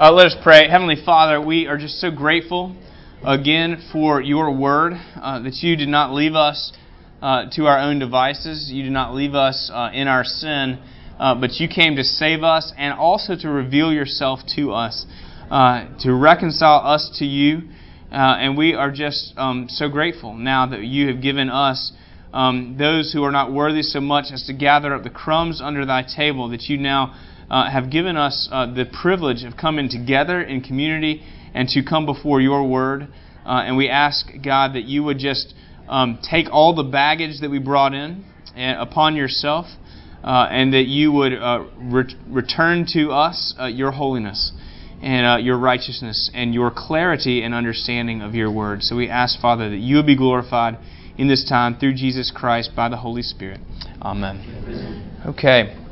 Uh, let us pray. Heavenly Father, we are just so grateful again for your word, uh, that you did not leave us uh, to our own devices. You did not leave us uh, in our sin, uh, but you came to save us and also to reveal yourself to us, uh, to reconcile us to you. and we are just um, so grateful now that you have given us. Um, those who are not worthy so much as to gather up the crumbs under thy table, that you now uh, have given us uh, the privilege of coming together in community and to come before your word. Uh, and we ask, God, that you would just um, take all the baggage that we brought in uh, upon yourself, uh, and that you would uh, re- return to us your holiness and your righteousness and your clarity and understanding of your word. So we ask, Father, that you would be glorified in this time through Jesus Christ by the Holy Spirit. Amen. Okay.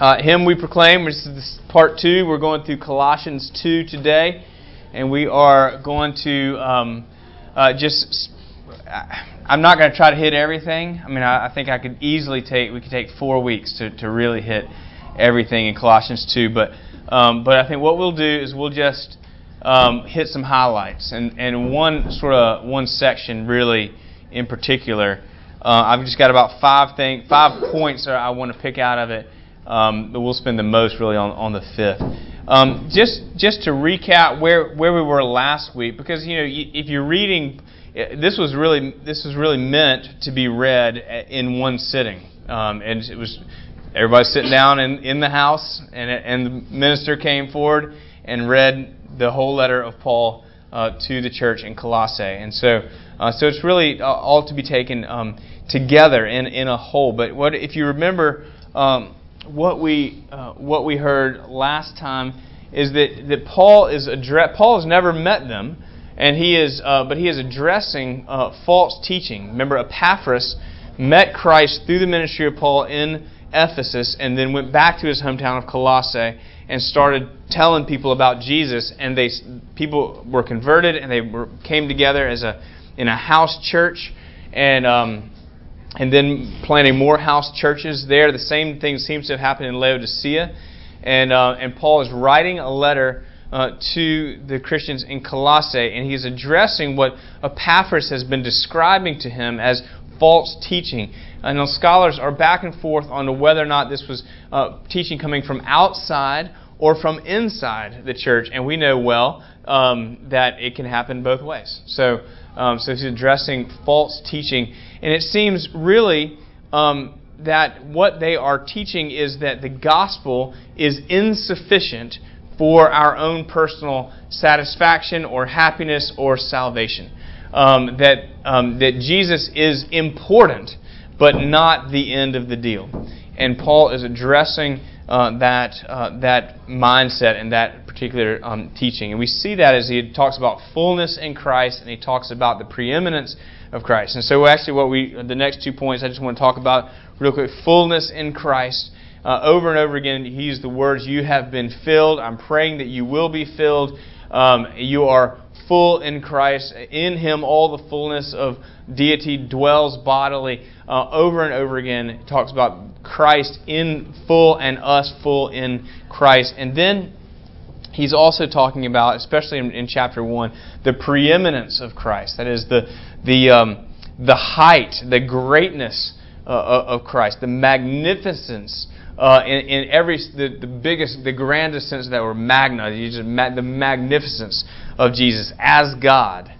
Uh, him we proclaim. This is part two. We're going through Colossians 2 today, and we are going to um, uh, just. I'm not going to try to hit everything. I mean, I, I, think I could easily take. We could take four weeks to, to really hit everything in Colossians 2. But um, but I think what we'll do is we'll just um, hit some highlights and and one sort of one section really in particular. Uh, I've just got about five thing five points that I want to pick out of it um, but we'll spend the most really on, on the fifth. Um, just just to recap where, where we were last week, because you know if you're reading, eh, this was really this was really meant to be read in one sitting, um, and it was everybody sitting down in, in the house, and and the minister came forward and read the whole letter of Paul uh, to the church in Colossae, and so uh, so it's really uh, all to be taken um, together in in a whole. But what if you remember? What we uh, what we heard last time is that, that Paul is address Paul has never met them, and he is uh, but he is addressing uh, false teaching. Remember, Epaphras met Christ through the ministry of Paul in Ephesus, and then went back to his hometown of Colossae and started telling people about Jesus. And they people were converted, and they were, came together as a in a house church, and um, and then planting more house churches there. The same thing seems to have happened in Laodicea. And, uh, and Paul is writing a letter uh, to the Christians in Colossae, and he's addressing what Epaphras has been describing to him as false teaching. And scholars are back and forth on whether or not this was uh, teaching coming from outside or from inside the church. And we know well um, that it can happen both ways. So, um, so he's addressing false teaching. And it seems really um, that what they are teaching is that the gospel is insufficient for our own personal satisfaction or happiness or salvation. Um, that, um, that Jesus is important, but not the end of the deal. And Paul is addressing uh, that, uh, that mindset and that particular um, teaching. And we see that as he talks about fullness in Christ and he talks about the preeminence of Christ. And so, actually, what we the next two points I just want to talk about real quick: fullness in Christ. Uh, over and over again, he used the words, "You have been filled." I'm praying that you will be filled. Um, you are full in Christ. In Him, all the fullness of deity dwells bodily. Uh, over and over again, it talks about Christ in full and us full in Christ. And then he's also talking about, especially in, in, chapter 1, the preeminence of Christ. That is, the, the, um, the height, the greatness uh, of Christ, the magnificence. Uh, in, in, every the, the biggest, the grandest sense that word, magna, just, the magnificence of Jesus as God.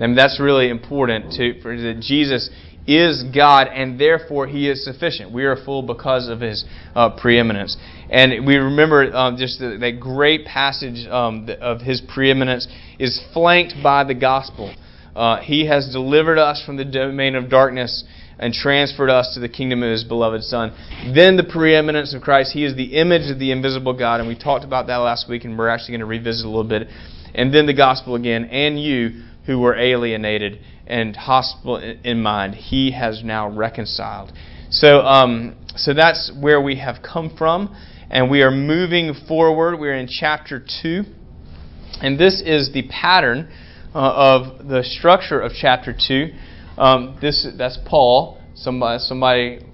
and that's really important to for that Jesus is God, and therefore He is sufficient. We are full because of His uh, preeminence. And we remember um, just the, that great passage um, of His preeminence is flanked by the gospel. Uh, he has delivered us from the domain of darkness and transferred us to the kingdom of His beloved Son. Then the preeminence of Christ. He is the image of the invisible God, and we talked about that last week, and we're actually going to revisit a little bit. And then the gospel again, and you who were alienated and hostile in mind, he has now reconciled. So, um, so that's where we have come from, and we are moving forward. We're in chapter 2, and this is the pattern uh, of the structure of chapter 2. Um, this, that's Paul. Somebody, somebody,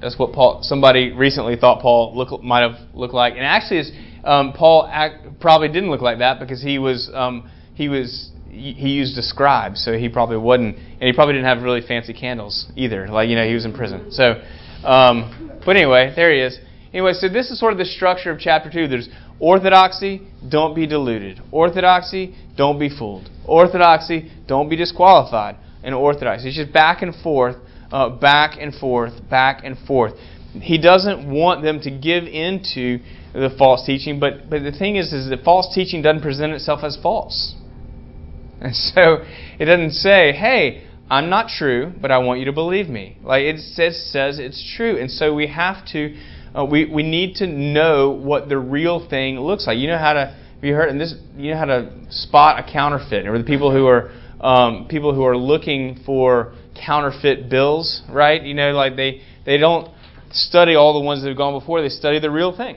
that's what Paul, somebody recently thought Paul look, might have looked like. And actually, um, Paul act, probably didn't look like that because he was um, he was he used a scribe, so he probably wouldn't, and he probably didn't have really fancy candles either. Like you know, he was in prison. So, um, but anyway, there he is. Anyway, so this is sort of the structure of chapter two. There's orthodoxy, don't be deluded. Orthodoxy, don't be fooled. Orthodoxy, don't be disqualified. And orthodoxy, it's just back and forth, uh, back and forth, back and forth. He doesn't want them to give into the false teaching, but but the thing is, is that false teaching doesn't present itself as false. And so it doesn't say, hey, I'm not true, but I want you to believe me. Like it says, says it's true. And so we have to, uh, we, we need to know what the real thing looks like. You know how to, have you heard, and this, you know how to spot a counterfeit, or the people who are, um, people who are looking for counterfeit bills, right? You know, like they, they don't study all the ones that have gone before, they study the real thing.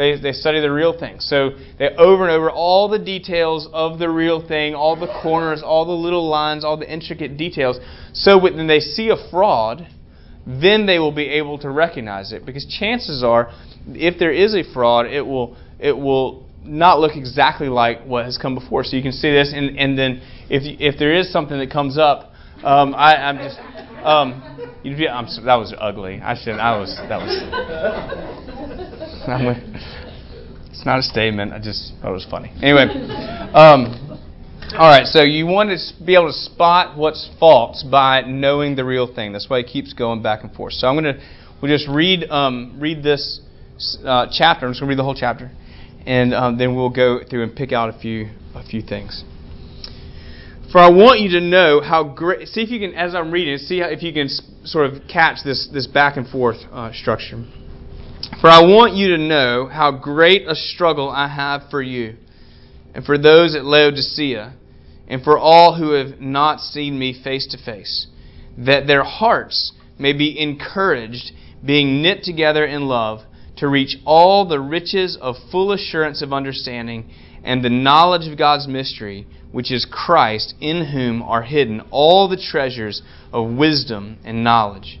They, they study the real thing. So they over and over all the details of the real thing, all the corners, all the little lines, all the intricate details. So when they see a fraud, then they will be able to recognize it. Because chances are, if there is a fraud, it will it will not look exactly like what has come before. So you can see this, and, and then if if there is something that comes up, um, I, I'm just um, I'm, that was ugly. I shouldn't. I was that was. It's not a statement. I just thought it was funny. Anyway, um, all right. So you want to be able to spot what's false by knowing the real thing. That's why it keeps going back and forth. So I'm going to we'll just read um, read this uh, chapter. I'm just going to read the whole chapter, and um, then we'll go through and pick out a few a few things. For I want you to know how great. See if you can, as I'm reading, see if you can sort of catch this this back and forth uh, structure. For I want you to know how great a struggle I have for you, and for those at Laodicea, and for all who have not seen me face to face, that their hearts may be encouraged, being knit together in love, to reach all the riches of full assurance of understanding and the knowledge of God's mystery, which is Christ, in whom are hidden all the treasures of wisdom and knowledge.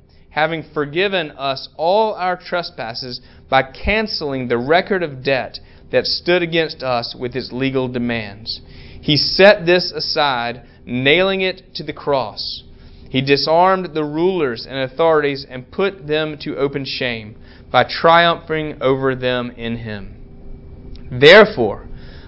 having forgiven us all our trespasses by canceling the record of debt that stood against us with its legal demands. He set this aside, nailing it to the cross. He disarmed the rulers and authorities and put them to open shame by triumphing over them in him. Therefore,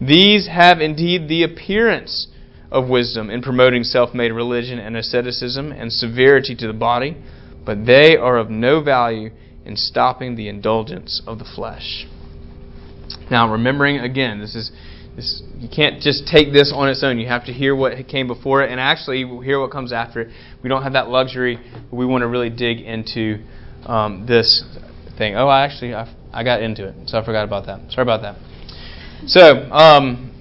These have indeed the appearance of wisdom in promoting self made religion and asceticism and severity to the body, but they are of no value in stopping the indulgence of the flesh. Now, remembering again, this is this, you can't just take this on its own. You have to hear what came before it, and actually hear what comes after it. We don't have that luxury. We want to really dig into um, this thing. Oh, I actually I, I got into it, so I forgot about that. Sorry about that. So, um,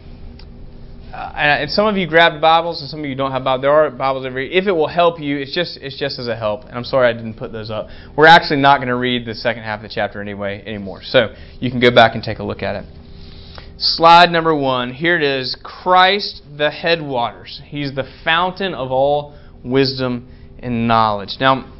uh, and some of you grabbed Bibles, and some of you don't have Bibles. There are Bibles every. If it will help you, it's just it's just as a help. And I'm sorry I didn't put those up. We're actually not going to read the second half of the chapter anyway anymore. So you can go back and take a look at it. Slide number one. Here it is. Christ, the headwaters. He's the fountain of all wisdom and knowledge. Now,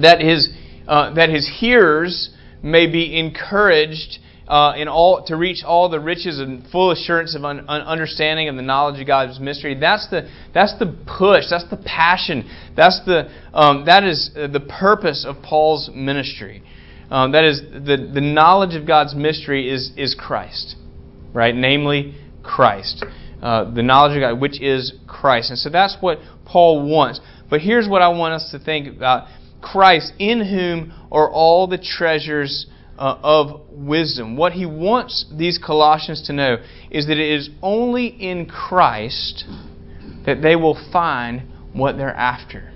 that his uh, that his hearers may be encouraged uh, in all to reach all the riches and full assurance of un, understanding of the knowledge of God's mystery. That's the that's the push. That's the passion. That's the um, that is the purpose of Paul's ministry. Um, that is the the knowledge of God's mystery is is Christ, right? Namely, Christ. Uh, the knowledge of God, which is Christ, and so that's what Paul wants. But here's what I want us to think about: Christ, in whom are all the treasures uh, of wisdom. What he wants these Colossians to know is that it is only in Christ that they will find what they're after.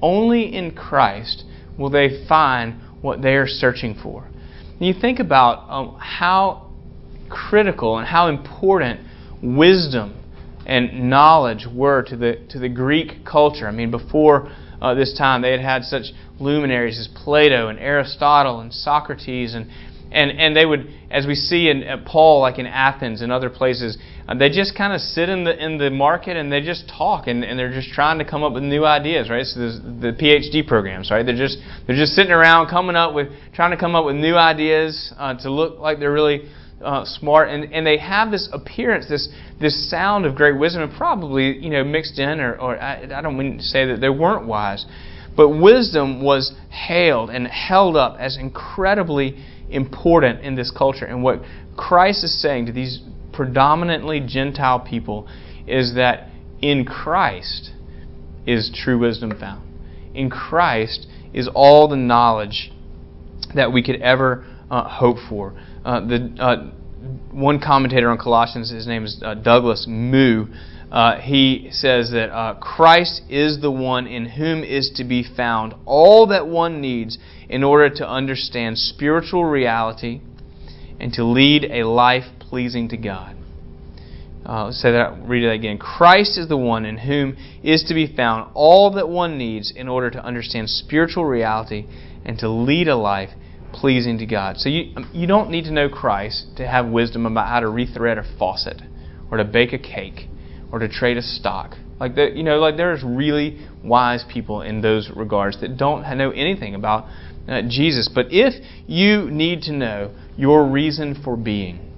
Only in Christ will they find what they are searching for. And you think about um, how critical and how important wisdom and knowledge were to the to the Greek culture. I mean, before uh, this time. They had had such luminaries as Plato and Aristotle and Socrates and and and they would, as we see in Paul, like in Athens and other places, uh, they just kind of sit in the in the market and they just talk and, and they're just trying to come up with new ideas, right? So the PhD programs, right? They're just they're just sitting around coming up with trying to come up with new ideas uh, to look like they're really uh, smart, and, and they have this appearance, this this sound of great wisdom, and probably you know mixed in, or, or I, I don't mean to say that they weren't wise, but wisdom was hailed and held up as incredibly important in this culture. And what Christ is saying to these predominantly Gentile people is that in Christ is true wisdom found. In Christ is all the knowledge that we could ever uh, hope for. Uh, the uh, one commentator on Colossians, his name is uh, Douglas Moo. Uh, he says that uh, Christ is the one in whom is to be found all that one needs in order to understand spiritual reality and to lead a life pleasing to God. Uh, say that. Read it again. Christ is the one in whom is to be found all that one needs in order to understand spiritual reality and to lead a life pleasing to God. So you, um, you don't need to know Christ to have wisdom about how to rethread a faucet or to bake a cake or to trade a stock. Like the, you know, like there's really wise people in those regards that don't know anything about uh, Jesus. But if you need to know your reason for being,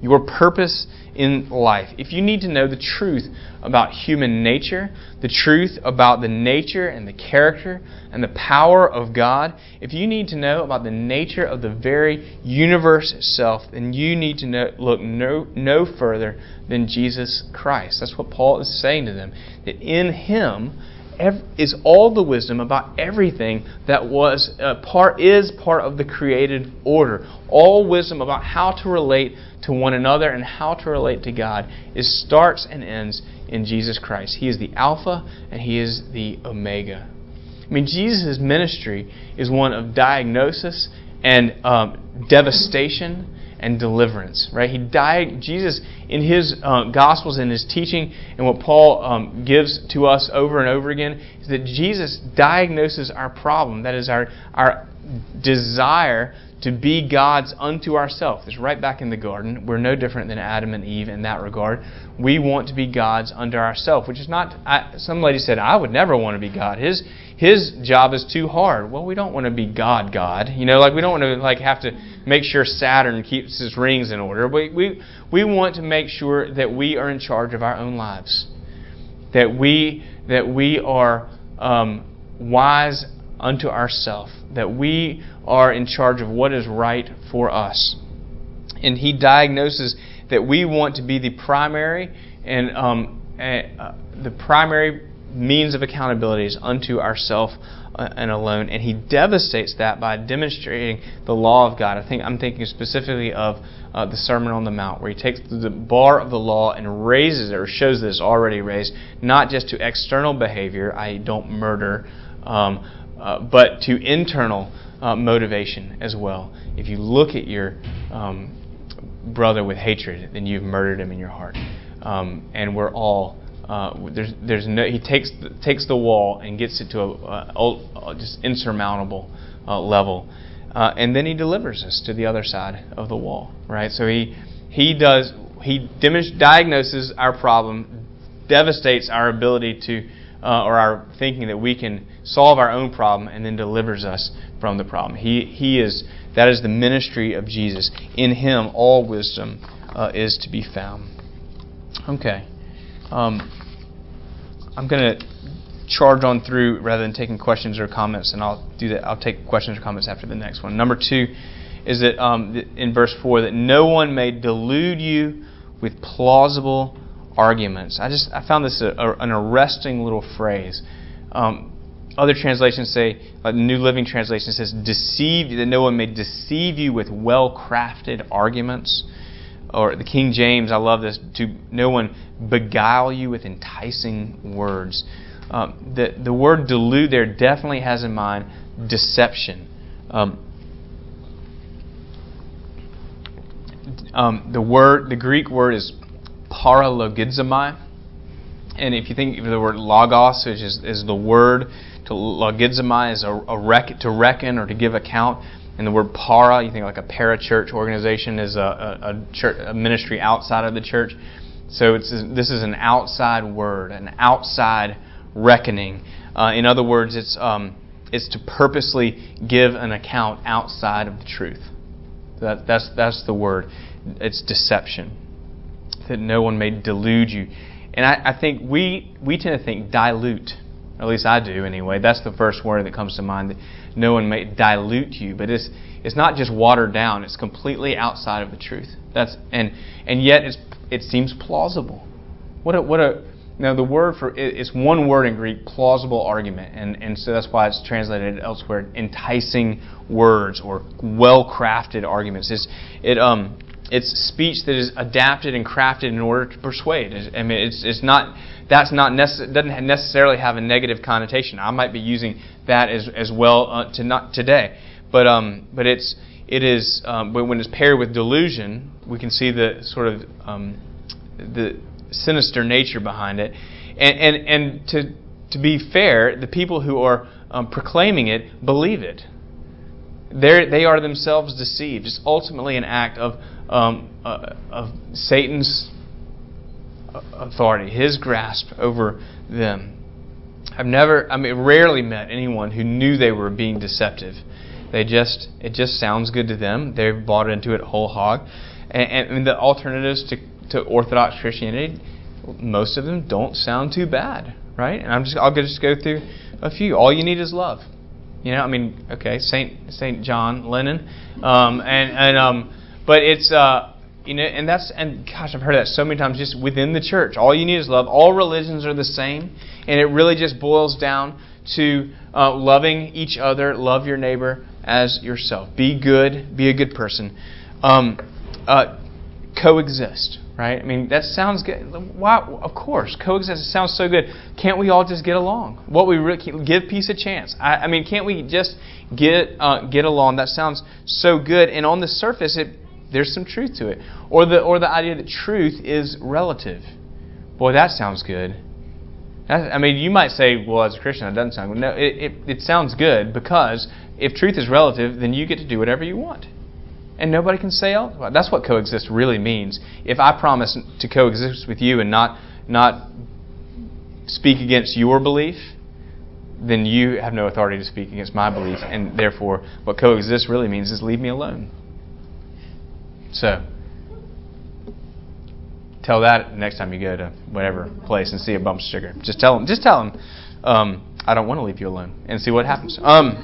your purpose in life, if you need to know the truth about human nature, the truth about the nature and the character and the power of God, if you need to know about the nature of the very universe itself, then you need to know, look no, no further than Jesus Christ. That's what Paul is saying to them. That in Him, is all the wisdom about everything that was uh, part is part of the created order. All wisdom about how to relate to one another and how to relate to God is starts and ends in Jesus Christ. He is the Alpha and He is the Omega. I mean, Jesus' ministry is one of diagnosis and um, devastation and deliverance. Right? He died. Jesus, in his uh, Gospels and his teaching, and what Paul um, gives to us over and over again, is that Jesus diagnoses our problem. That is our our desire to be gods unto ourselves. It's right back in the garden. We're no different than Adam and Eve in that regard. We want to be gods unto ourselves, which is not. I, some lady said, "I would never want to be God." His his job is too hard. Well, we don't want to be God, God. You know, like we don't want to like have to make sure Saturn keeps his rings in order. We we we want to make sure that we are in charge of our own lives. that we that we are um, wise unto ourselves, that we are in charge of what is right for us. And he diagnoses that we want to be the primary and um, uh, the primary means of accountability is unto ourselves uh, and alone, and he devastates that by demonstrating the law of God. I think I'm thinking specifically of uh, the Sermon on the Mount, where he takes the bar of the law and raises it, or shows that it's already raised, not just to external behavior, i.e., don't murder, um, uh, but to internal uh, motivation as well. If you look at your um, brother with hatred, then you've murdered him in your heart. Um, and we're all uh, there's there's no he takes takes the wall and gets it to a, a, just insurmountable uh, level, uh, and then he delivers us to the other side of the wall. Right. So he he does he diagnoses our problem, devastates our ability to uh, or our thinking that we can solve our own problem, and then delivers us from the problem. He he is that is the ministry of Jesus. In him, all wisdom uh, is to be found. Okay. Um, I'm going to charge on through rather than taking questions or comments, and I'll do that. I'll take questions or comments after the next one. Number two is that um, in verse four that no one may delude you with plausible arguments. I just I found this a, a, an arresting little phrase. Um, other translations say, New Living Translation says, deceive that no one may deceive you with well crafted arguments or the King James, I love this, to no one beguile you with enticing words. Um, the, the word delude there definitely has in mind deception. Um, um, the word, the Greek word is paralogizomai. And if you think of the word logos, which is, is the word to logizomai, is a, a rec, to reckon or to give account. And the word para, you think like a parachurch organization is a, a, a, church, a ministry outside of the church. So it's, this is an outside word, an outside reckoning. Uh, in other words, it's, um, it's to purposely give an account outside of the truth. That, that's, that's the word. It's deception. That no one may delude you. And I, I think we, we tend to think dilute. At least I do anyway. That's the first word that comes to mind That no one may dilute you. But it's it's not just watered down. It's completely outside of the truth. That's and and yet it's it seems plausible. What a what a now the word for it's one word in Greek, plausible argument, and and so that's why it's translated elsewhere, enticing words or well-crafted arguments. It's it um it's speech that is adapted and crafted in order to persuade. I mean, it's it's not that's not necess- doesn't necessarily have a negative connotation. I might be using that as as well uh, to not today, but um, but it's it is um, when it's paired with delusion, we can see the sort of um, the sinister nature behind it, and and and to to be fair, the people who are um, proclaiming it believe it. They're, they are themselves deceived. It's ultimately an act of um, uh, of Satan's authority, his grasp over them. I've never, I mean, rarely met anyone who knew they were being deceptive. They just, it just sounds good to them. They've bought into it whole hog. And, and the alternatives to, to Orthodox Christianity, most of them don't sound too bad, right? And I'm just, I'll just go through a few. All you need is love. You know, I mean, okay, Saint Saint John Lennon, um, and and um, but it's uh, you know, and that's and gosh, I've heard that so many times just within the church. All you need is love. All religions are the same, and it really just boils down to uh, loving each other, love your neighbor as yourself. Be good, be a good person. Um, uh, coexist, right? I mean, that sounds good. Why? Of course, coexist. It sounds so good. Can't we all just get along? What we really, give peace a chance. I, I mean, can't we just get uh, get along? That sounds so good. And on the surface, it there's some truth to it. Or the, or the idea that truth is relative. Boy, that sounds good. I mean, you might say, well, as a Christian, that doesn't sound good. No, it, it, it sounds good because if truth is relative, then you get to do whatever you want. And nobody can say otherwise. That's what coexist really means. If I promise to coexist with you and not, not speak against your belief, then you have no authority to speak against my belief. And therefore, what coexist really means is leave me alone. So, tell that next time you go to whatever place and see a bump sticker. Just tell them. Just tell them. Um, I don't want to leave you alone, and see what happens. Um,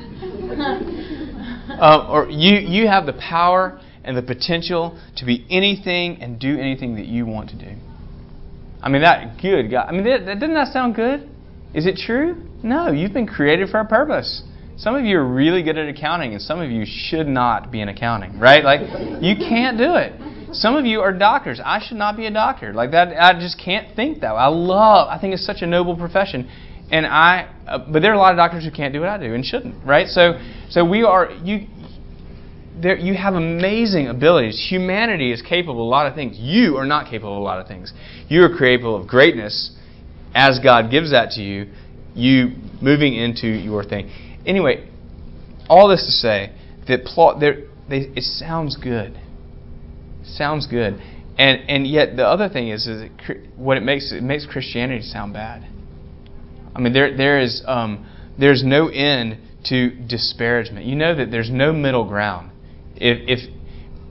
uh, or you you have the power and the potential to be anything and do anything that you want to do. I mean that good God. I mean that, that doesn't that sound good? Is it true? No, you've been created for a purpose. Some of you are really good at accounting, and some of you should not be in accounting, right? Like, you can't do it. Some of you are doctors. I should not be a doctor. Like that, I just can't think that. I love. I think it's such a noble profession, and I. Uh, but there are a lot of doctors who can't do what I do and shouldn't, right? So, so we are you. There, you have amazing abilities. Humanity is capable of a lot of things. You are not capable of a lot of things. You are capable of greatness as God gives that to you. You moving into your thing. Anyway, all this to say that plot they, it sounds good sounds good. And and yet the other thing is is it, what it makes it makes Christianity sound bad. I mean there there is um, there's no end to disparagement. You know that there's no middle ground. If if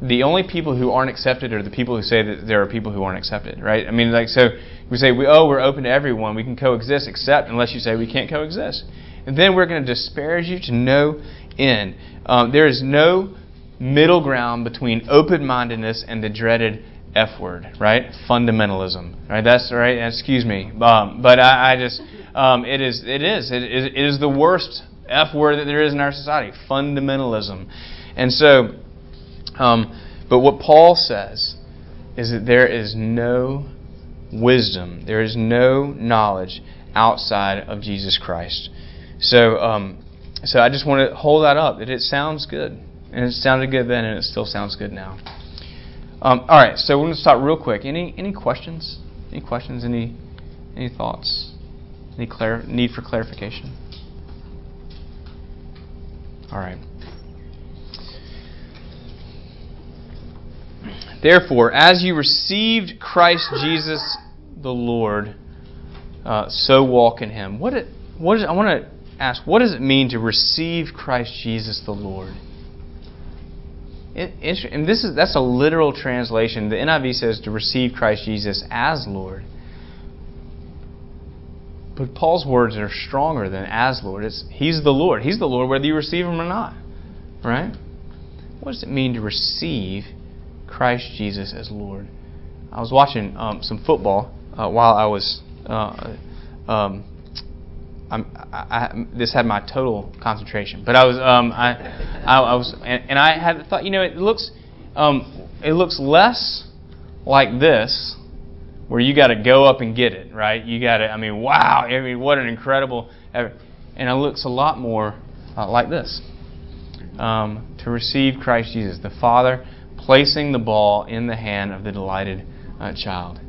the only people who aren't accepted are the people who say that there are people who aren't accepted, right? I mean, like so we say we oh we're open to everyone, we can coexist, except unless you say we can't coexist, and then we're going to disparage you to no end. Um, there is no middle ground between open mindedness and the dreaded F word, right? Fundamentalism, right? That's right. Excuse me, um, but I, I just um, it is it is it is it is the worst F word that there is in our society. Fundamentalism, and so, um, but what Paul says is that there is no wisdom, there is no knowledge outside of Jesus Christ. So, um, so I just want to hold that up. That it sounds good. And it sounded good then, and it still sounds good now. Um, all right, so we're going to stop real quick. Any any questions? Any questions? Any any thoughts? Any clar- need for clarification? All right. Therefore, as you received Christ Jesus the Lord, uh, so walk in Him. What it, what is, I want to ask, what does it mean to receive Christ Jesus the Lord? and this is that's a literal translation. The NIV says to receive Christ Jesus as Lord. But Paul's words are stronger than as Lord. It's He's the Lord. He's the Lord whether you receive Him or not. Right? What does it mean to receive Christ Jesus as Lord? I was watching um, some football uh, while I was uh, um, I'm, I, I, this had my total concentration. But I was, um, I, I, I, was, and, and, I had thought, you know, it looks, um, it looks less like this, where you got to go up and get it, right? You got to, I mean, wow, I mean, what an incredible, and it looks a lot more uh, like this. Um, to receive Christ Jesus, the Father placing the ball in the hand of the delighted uh, child.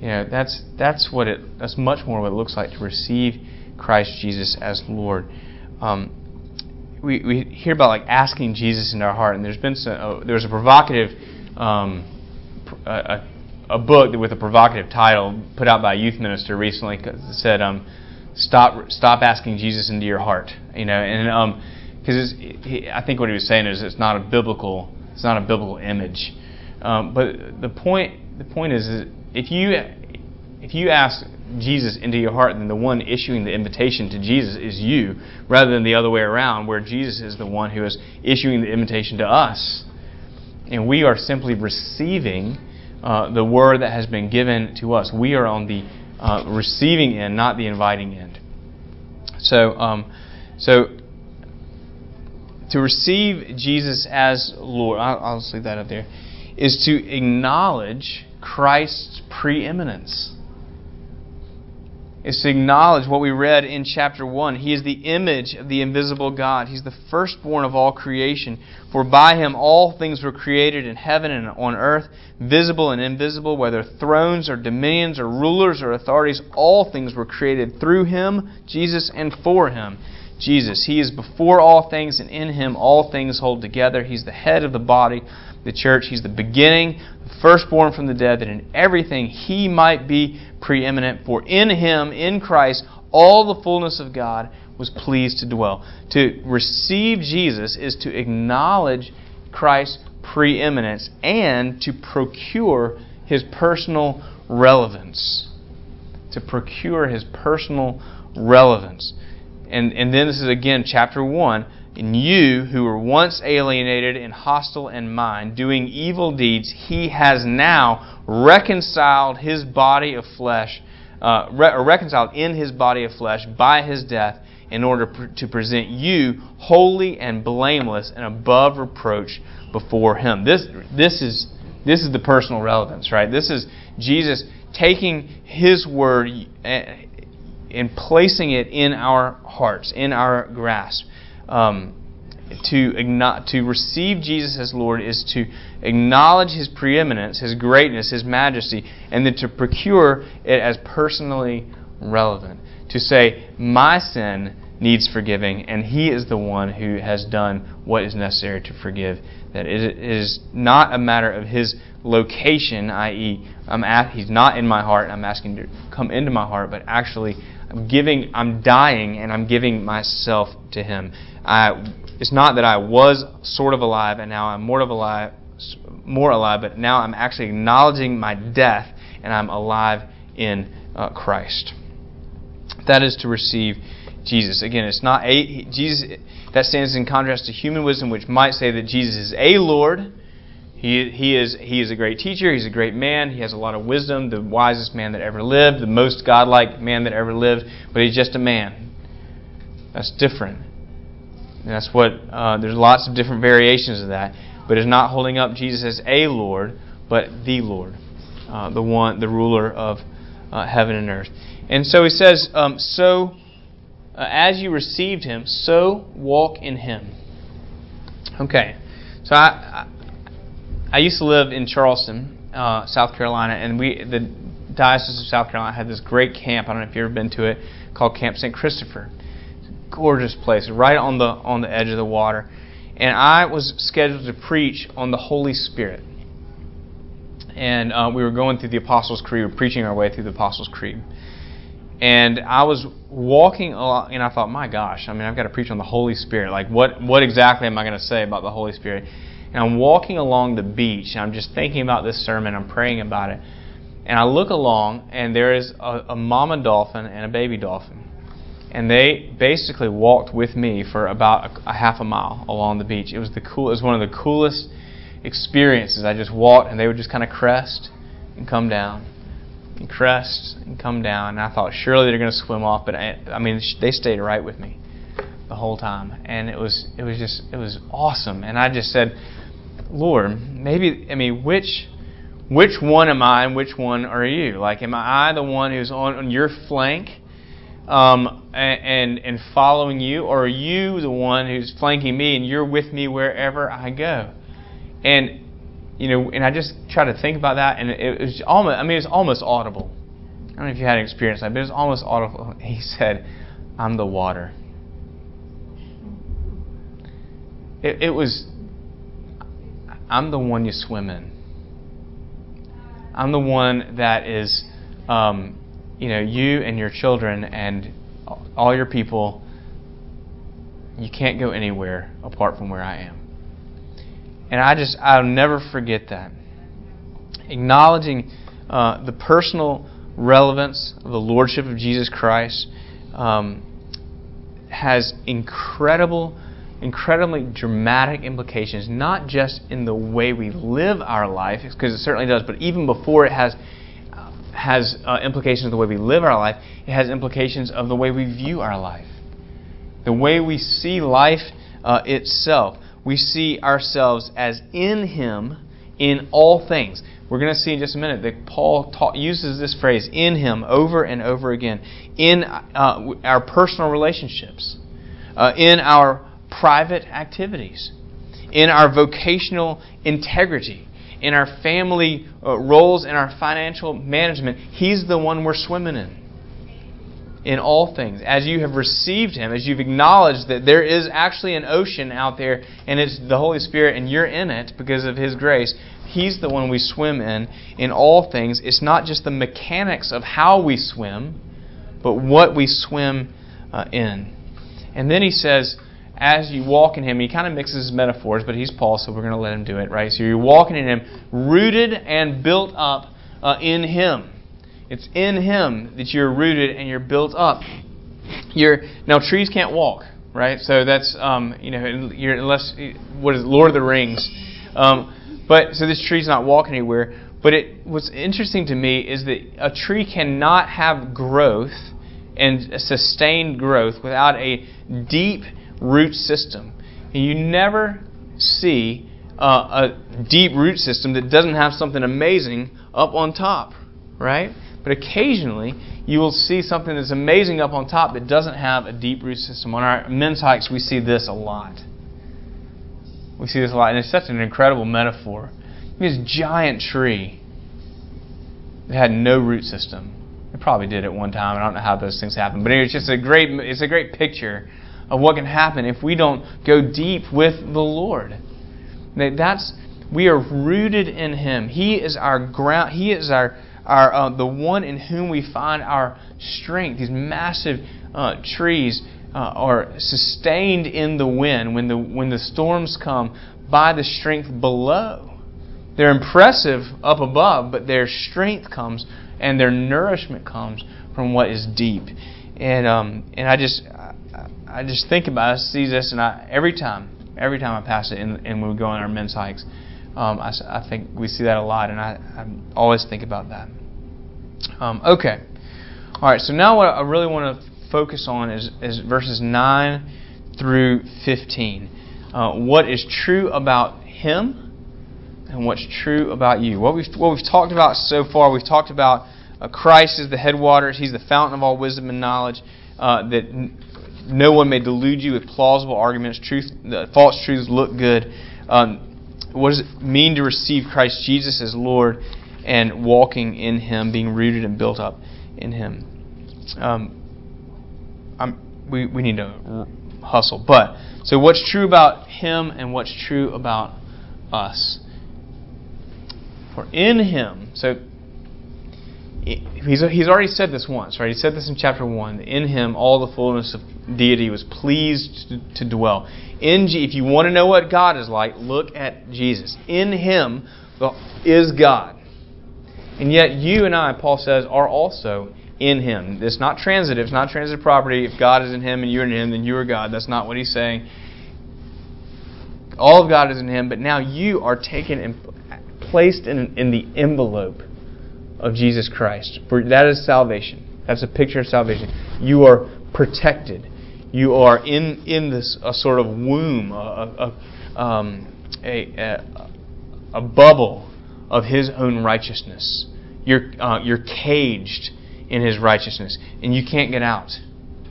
You know, that's that's what it. That's much more what it looks like to receive Christ Jesus as Lord. Um, we, we hear about like asking Jesus in our heart, and there's been some, uh, there was a provocative um, a, a, book with a provocative title put out by a youth minister recently that said um, stop stop asking Jesus into your heart, you know, and because um, I think what he was saying is it's not a biblical it's not a biblical image, um, but the point the point is, is if you if you ask Jesus into your heart, then the one issuing the invitation to Jesus is you, rather than the other way around, where Jesus is the one who is issuing the invitation to us. And we are simply receiving uh, the word that has been given to us. We are on the uh, receiving end, not the inviting end. So, um, so to receive Jesus as Lord, I'll, I'll just leave that up there, is to acknowledge Christ's preeminence is to acknowledge what we read in chapter 1. He is the image of the invisible God. He's the firstborn of all creation. For by him all things were created in heaven and on earth, visible and invisible, whether thrones or dominions or rulers or authorities, all things were created through him, Jesus, and for him. Jesus. He is before all things, and in him all things hold together. He's the head of the body, the church. He's the beginning, the firstborn from the dead, that in everything he might be preeminent. For in him, in Christ, all the fullness of God was pleased to dwell. To receive Jesus is to acknowledge Christ's preeminence and to procure his personal relevance. To procure his personal relevance. And, and then this is again chapter 1. In you, who were once alienated and hostile in mind, doing evil deeds, he has now reconciled his body of flesh, uh, re- reconciled in his body of flesh by his death, in order pr- to present you holy and blameless and above reproach before him. This, this, is, this is the personal relevance, right? This is Jesus taking his word eh, and placing it in our hearts, in our grasp. Um, to, to receive Jesus as Lord is to acknowledge His preeminence, His greatness, His majesty, and then to procure it as personally relevant. To say, My sin needs forgiving, and He is the one who has done what is necessary to forgive. That it is not a matter of His location, i.e., I'm at, He's not in my heart, I'm asking to come into my heart, but actually I'm giving, I'm dying, and I'm giving myself to Him. I, it's not that I was sort of alive and now I'm more of alive, more alive, but now I'm actually acknowledging my death and I'm alive in uh, Christ. That is to receive Jesus. Again, it's not a Jesus. That stands in contrast to human wisdom, which might say that Jesus is a Lord. He, he, is, he is a great teacher. He's a great man. He has a lot of wisdom, the wisest man that ever lived, the most godlike man that ever lived, but he's just a man. That's different. And that's what, uh, there's lots of different variations of that. But it's not holding up Jesus as a Lord, but the Lord, uh, the one, the ruler of uh, heaven and earth. And so he says, um, so uh, as you received him, so walk in him. Okay. So I, I, I used to live in Charleston, uh, South Carolina, and we, the Diocese of South Carolina, had this great camp. I don't know if you've ever been to it, called Camp St. Christopher gorgeous place, right on the on the edge of the water. And I was scheduled to preach on the Holy Spirit. And uh, we were going through the Apostles' Creed, we were preaching our way through the Apostles' Creed. And I was walking along, and I thought, my gosh, I mean, I've got to preach on the Holy Spirit. Like, what, what exactly am I going to say about the Holy Spirit? And I'm walking along the beach, and I'm just thinking about this sermon, I'm praying about it. And I look along, and there is a, a mama dolphin and a baby dolphin and they basically walked with me for about a, a, half a mile along the beach. It was the cool. It was one of the coolest experiences. I just walked, and they would just kind of crest and come down, and crest and come down. And I thought surely they're going to swim off, but I, I mean they stayed right with me the whole time, and it was it was just it was awesome. And I just said, Lord, maybe I mean which. Which one am I and which one are you? Like, am I the one who's on, on your flank um, and and following you, or are you the one who's flanking me and you're with me wherever I go? And you know, and I just try to think about that, and it was almost, I mean, it's almost audible. I don't know if you had an experience like but it was almost audible. He said, "I'm the water." It, it was, I'm the one you swim in. I'm the one that is um, you know, you and your children and all your people, you can't go anywhere apart from where I am. And I just, I'll never forget that. Acknowledging uh, the personal relevance of the Lordship of Jesus Christ um, has incredible, incredibly dramatic implications, not just in the way we live our life, because it certainly does, but even before it has has uh, implications of the way we live our life, it has implications of the way we view our life. The way we see life uh, itself. We see ourselves as in Him in all things. We're going to see in just a minute that Paul uses this phrase, in Him, over and over again, in uh, our personal relationships, uh, in our private activities, in our vocational integrity in our family uh, roles, in our financial management, He's the one we're swimming in. In all things. As you have received Him, as you've acknowledged that there is actually an ocean out there and it's the Holy Spirit and you're in it because of His grace, He's the one we swim in. In all things, it's not just the mechanics of how we swim, but what we swim uh, in. And then He says, as you walk in Him, he kind of mixes metaphors, but he's Paul, so we're going to let him do it, right? So you're walking in Him, rooted and built up uh, in Him. It's in Him that you're rooted and you're built up. You're now trees can't walk, right? So that's um, you know unless what is Lord of the Rings, um, but so this tree's not walking anywhere. But it, what's interesting to me is that a tree cannot have growth and sustained growth without a deep root system. And you never see uh, a deep root system that doesn't have something amazing up on top, right? But occasionally you will see something that's amazing up on top that doesn't have a deep root system. On our men's hikes, we see this a lot. We see this a lot, and it's such an incredible metaphor. This giant tree that had no root system. It probably did at one time. I don't know how those things happen, but it's just a great it's a great picture of what can happen if we don't go deep with the Lord. That's we are rooted in Him. He is our ground. He is our our uh, the one in whom we find our strength. These massive uh, trees uh, are sustained in the wind when the when the storms come by the strength below. They're impressive up above, but their strength comes and their nourishment comes from what is deep. And um, and I just I, I just think about it, I see this, and I every time every time I pass it, and, and we go on our men's hikes, um, I, I think we see that a lot, and I, I always think about that. Um, okay, all right. So now what I really want to focus on is, is verses nine through fifteen. Uh, what is true about him? and what's true about you. What we've, what we've talked about so far, we've talked about uh, Christ is the headwaters, He's the fountain of all wisdom and knowledge, uh, that n- no one may delude you with plausible arguments. Truth, false truths look good. Um, what does it mean to receive Christ Jesus as Lord and walking in Him, being rooted and built up in Him? Um, we, we need to hustle. But, so what's true about Him and what's true about us? For in him, so he's, he's already said this once, right? He said this in chapter 1. In him, all the fullness of deity was pleased to, to dwell. In If you want to know what God is like, look at Jesus. In him is God. And yet, you and I, Paul says, are also in him. It's not transitive, it's not transitive property. If God is in him and you're in him, then you are God. That's not what he's saying. All of God is in him, but now you are taken and placed in, in the envelope of Jesus Christ. For that is salvation. That's a picture of salvation. You are protected. You are in in this a sort of womb, a a, um, a, a, a bubble of His own righteousness. You're uh, you're caged in His righteousness, and you can't get out.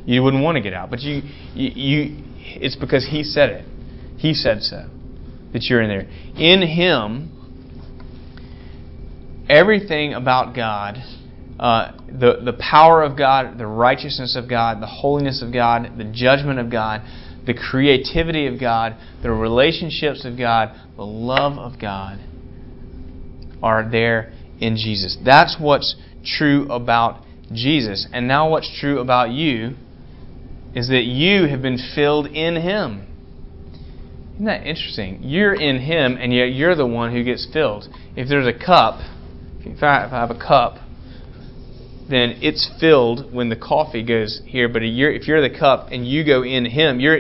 You wouldn't want to get out, but you, you, you it's because He said it. He said so that you're in there. In Him, everything about God, uh, the, the power of God, the righteousness of God, the holiness of God, the judgment of God, the creativity of God, the relationships of God, the love of God are there in Jesus. That's what's true about Jesus. And now, what's true about you is that you have been filled in Him. Isn't that interesting? You're in Him, and yet you're the one who gets filled. If there's a cup, if I, if I have a cup, then it's filled when the coffee goes here. But if you're the cup and you go in Him, you're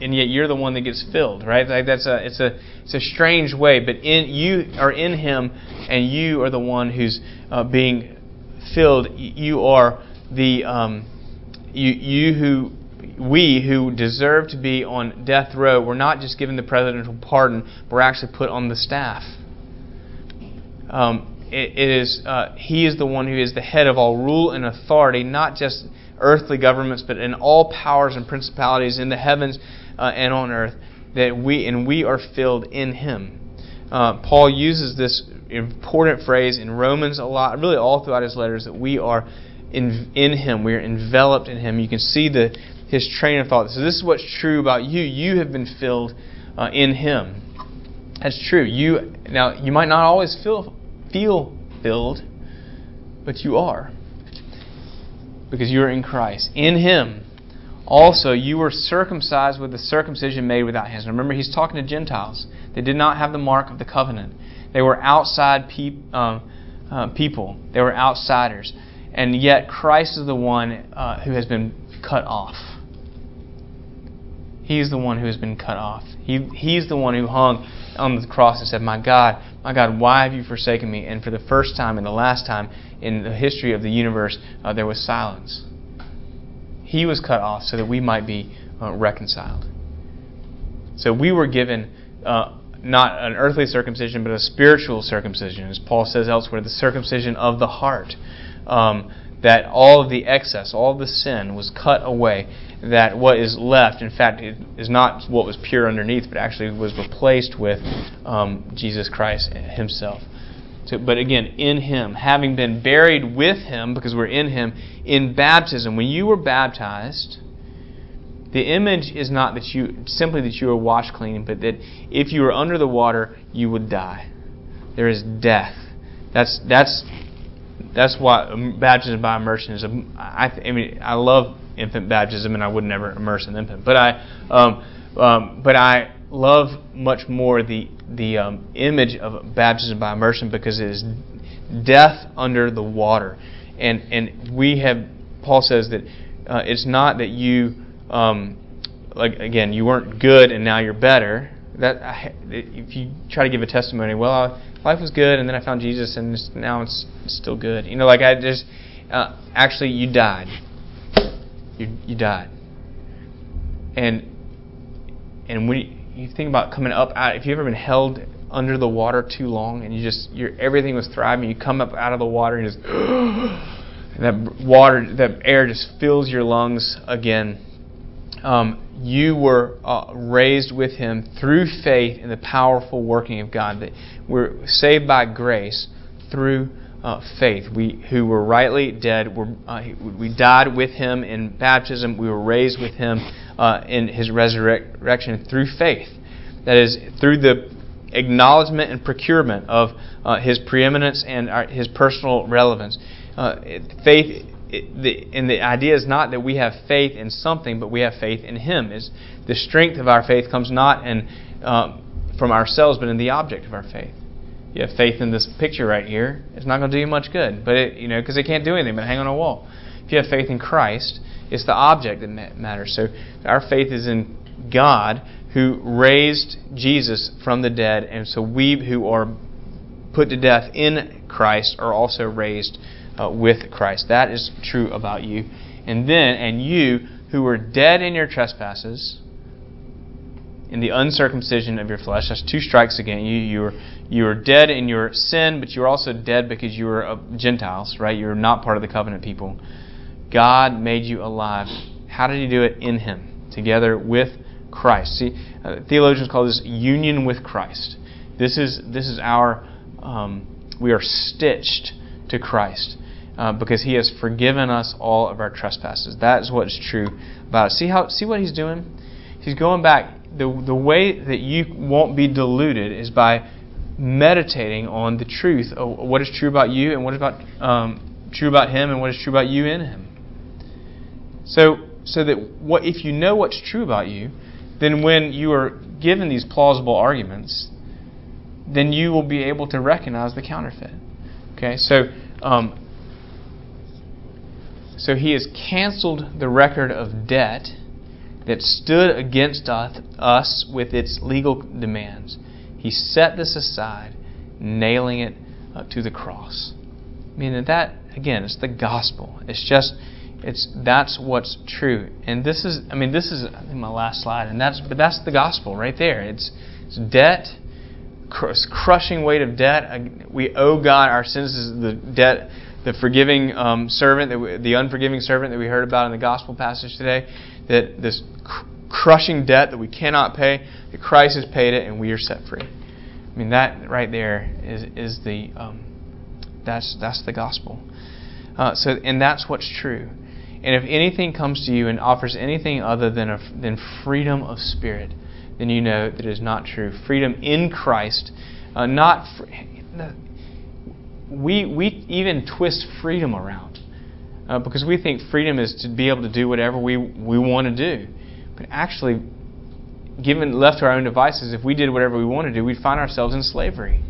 and yet you're the one that gets filled, right? Like that's a it's a it's a strange way, but in you are in Him, and you are the one who's uh, being filled. You are the um, you you who we who deserve to be on death row. We're not just given the presidential pardon, we're actually put on the staff. Um, it is uh, he is the one who is the head of all rule and authority, not just earthly governments, but in all powers and principalities in the heavens uh, and on earth. That we and we are filled in Him. Uh, Paul uses this important phrase in Romans a lot, really all throughout his letters, that we are in, in Him. We are enveloped in Him. You can see the his train of thought. So this is what's true about you. You have been filled uh, in Him. That's true. You now you might not always feel feel filled, but you are. Because you are in Christ. In Him, also, you were circumcised with the circumcision made without hands. Remember, He's talking to Gentiles. They did not have the mark of the covenant, they were outside um, uh, people, they were outsiders. and yet Christ is the one uh, who has been cut off. He's the one who has been cut off. He, he's the one who hung on the cross and said, My God, my God, why have you forsaken me? And for the first time and the last time in the history of the universe, uh, there was silence. He was cut off so that we might be uh, reconciled. So we were given uh, not an earthly circumcision, but a spiritual circumcision, as Paul says elsewhere, the circumcision of the heart. Um, that all of the excess, all of the sin was cut away. That what is left, in fact, is not what was pure underneath, but actually was replaced with um, Jesus Christ Himself. So, but again, in Him, having been buried with Him, because we're in Him, in baptism, when you were baptized, the image is not that you simply that you are washed clean, but that if you were under the water, you would die. There is death. That's that's that's why baptism by immersion is. I mean, I love infant baptism, and I would never immerse an infant. But I, um, um, but I love much more the the um, image of baptism by immersion because it is death under the water, and and we have. Paul says that uh, it's not that you, um, like again, you weren't good and now you're better. That if you try to give a testimony, well, life was good, and then I found Jesus, and now it's still good. You know, like I just uh, actually you died. You you died, and and when you think about coming up out, if you've ever been held under the water too long, and you just your everything was thriving, you come up out of the water and just and that water, that air just fills your lungs again. Um, you were uh, raised with him through faith in the powerful working of God. That we're saved by grace through uh, faith. We who were rightly dead, were, uh, we died with him in baptism. We were raised with him uh, in his resurrection through faith. That is through the acknowledgement and procurement of uh, his preeminence and our, his personal relevance. Uh, faith it, the, and the idea is not that we have faith in something, but we have faith in Him. Is the strength of our faith comes not in, uh, from ourselves, but in the object of our faith. You have faith in this picture right here; it's not going to do you much good, but it, you know because it can't do anything but hang on a wall. If you have faith in Christ, it's the object that matters. So our faith is in God who raised Jesus from the dead, and so we who are put to death in Christ are also raised uh, with Christ. That is true about you. And then, and you who were dead in your trespasses, in the uncircumcision of your flesh, that's two strikes again. You you were you were dead in your sin, but you are also dead because you uh, Gentiles, right? You're not part of the covenant people. God made you alive. How did He do it? In Him, together with Christ. See, uh, theologians call this union with Christ. This is this is our um, we are stitched to Christ uh, because He has forgiven us all of our trespasses. That is what's true about it. See how see what He's doing? He's going back. The the way that you won't be deluded is by meditating on the truth of what is true about you and what is about um, true about Him and what is true about you in Him. So so that what if you know what's true about you, then when you are given these plausible arguments, then you will be able to recognize the counterfeit. Okay, so um, so he has canceled the record of debt that stood against us with its legal demands. He set this aside, nailing it uh, to the cross. I mean that again, it's the gospel. It's just it's that's what's true. And this is I mean this is my last slide and that's but that's the gospel right there. It's it's debt crushing weight of debt. We owe God our sins. Is the debt the forgiving um, servant, that we, the unforgiving servant that we heard about in the gospel passage today, that this cr- crushing debt that we cannot pay, that Christ has paid it and we are set free. I mean that right there is is the um, that's that's the gospel. Uh, so and that's what's true. And if anything comes to you and offers anything other than a, than freedom of spirit, then you know that it is not true. Freedom in Christ, uh, not fr- we, we even twist freedom around uh, because we think freedom is to be able to do whatever we, we want to do. But actually, given left to our own devices, if we did whatever we want to do, we'd find ourselves in slavery.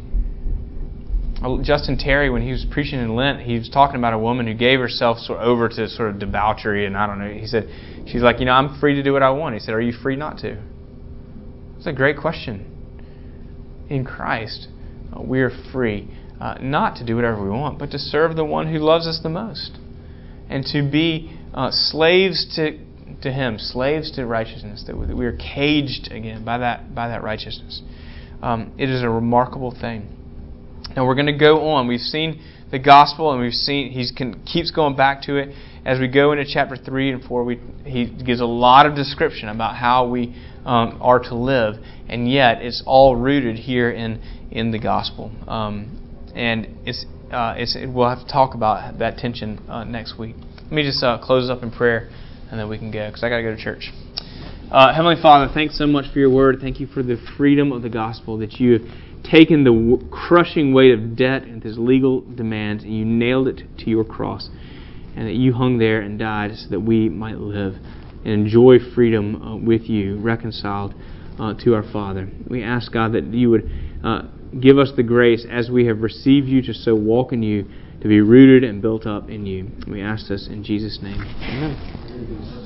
Justin Terry, when he was preaching in Lent, he was talking about a woman who gave herself sort of over to sort of debauchery, and I don't know. He said, she's like, you know, I'm free to do what I want. He said, are you free not to? It's a great question. In Christ, uh, we are free uh, not to do whatever we want, but to serve the one who loves us the most, and to be uh, slaves to to Him, slaves to righteousness. That we are caged again by that by that righteousness. Um, it is a remarkable thing. Now we're going to go on. We've seen the gospel, and we've seen he keeps going back to it as we go into chapter three and four. We, he gives a lot of description about how we um, are to live, and yet it's all rooted here in in the gospel. Um, and it's uh, it's we'll have to talk about that tension uh, next week. Let me just uh, close up in prayer, and then we can go because I got to go to church. Uh, Heavenly Father, thanks so much for your word. Thank you for the freedom of the gospel that you have taken the w- crushing weight of debt and his legal demands, and you nailed it to your cross, and that you hung there and died so that we might live and enjoy freedom uh, with you, reconciled uh, to our Father. We ask, God, that you would give us the grace as we have received you to so walk in you, to be rooted and built up in you. We ask this in Jesus' name. Amen.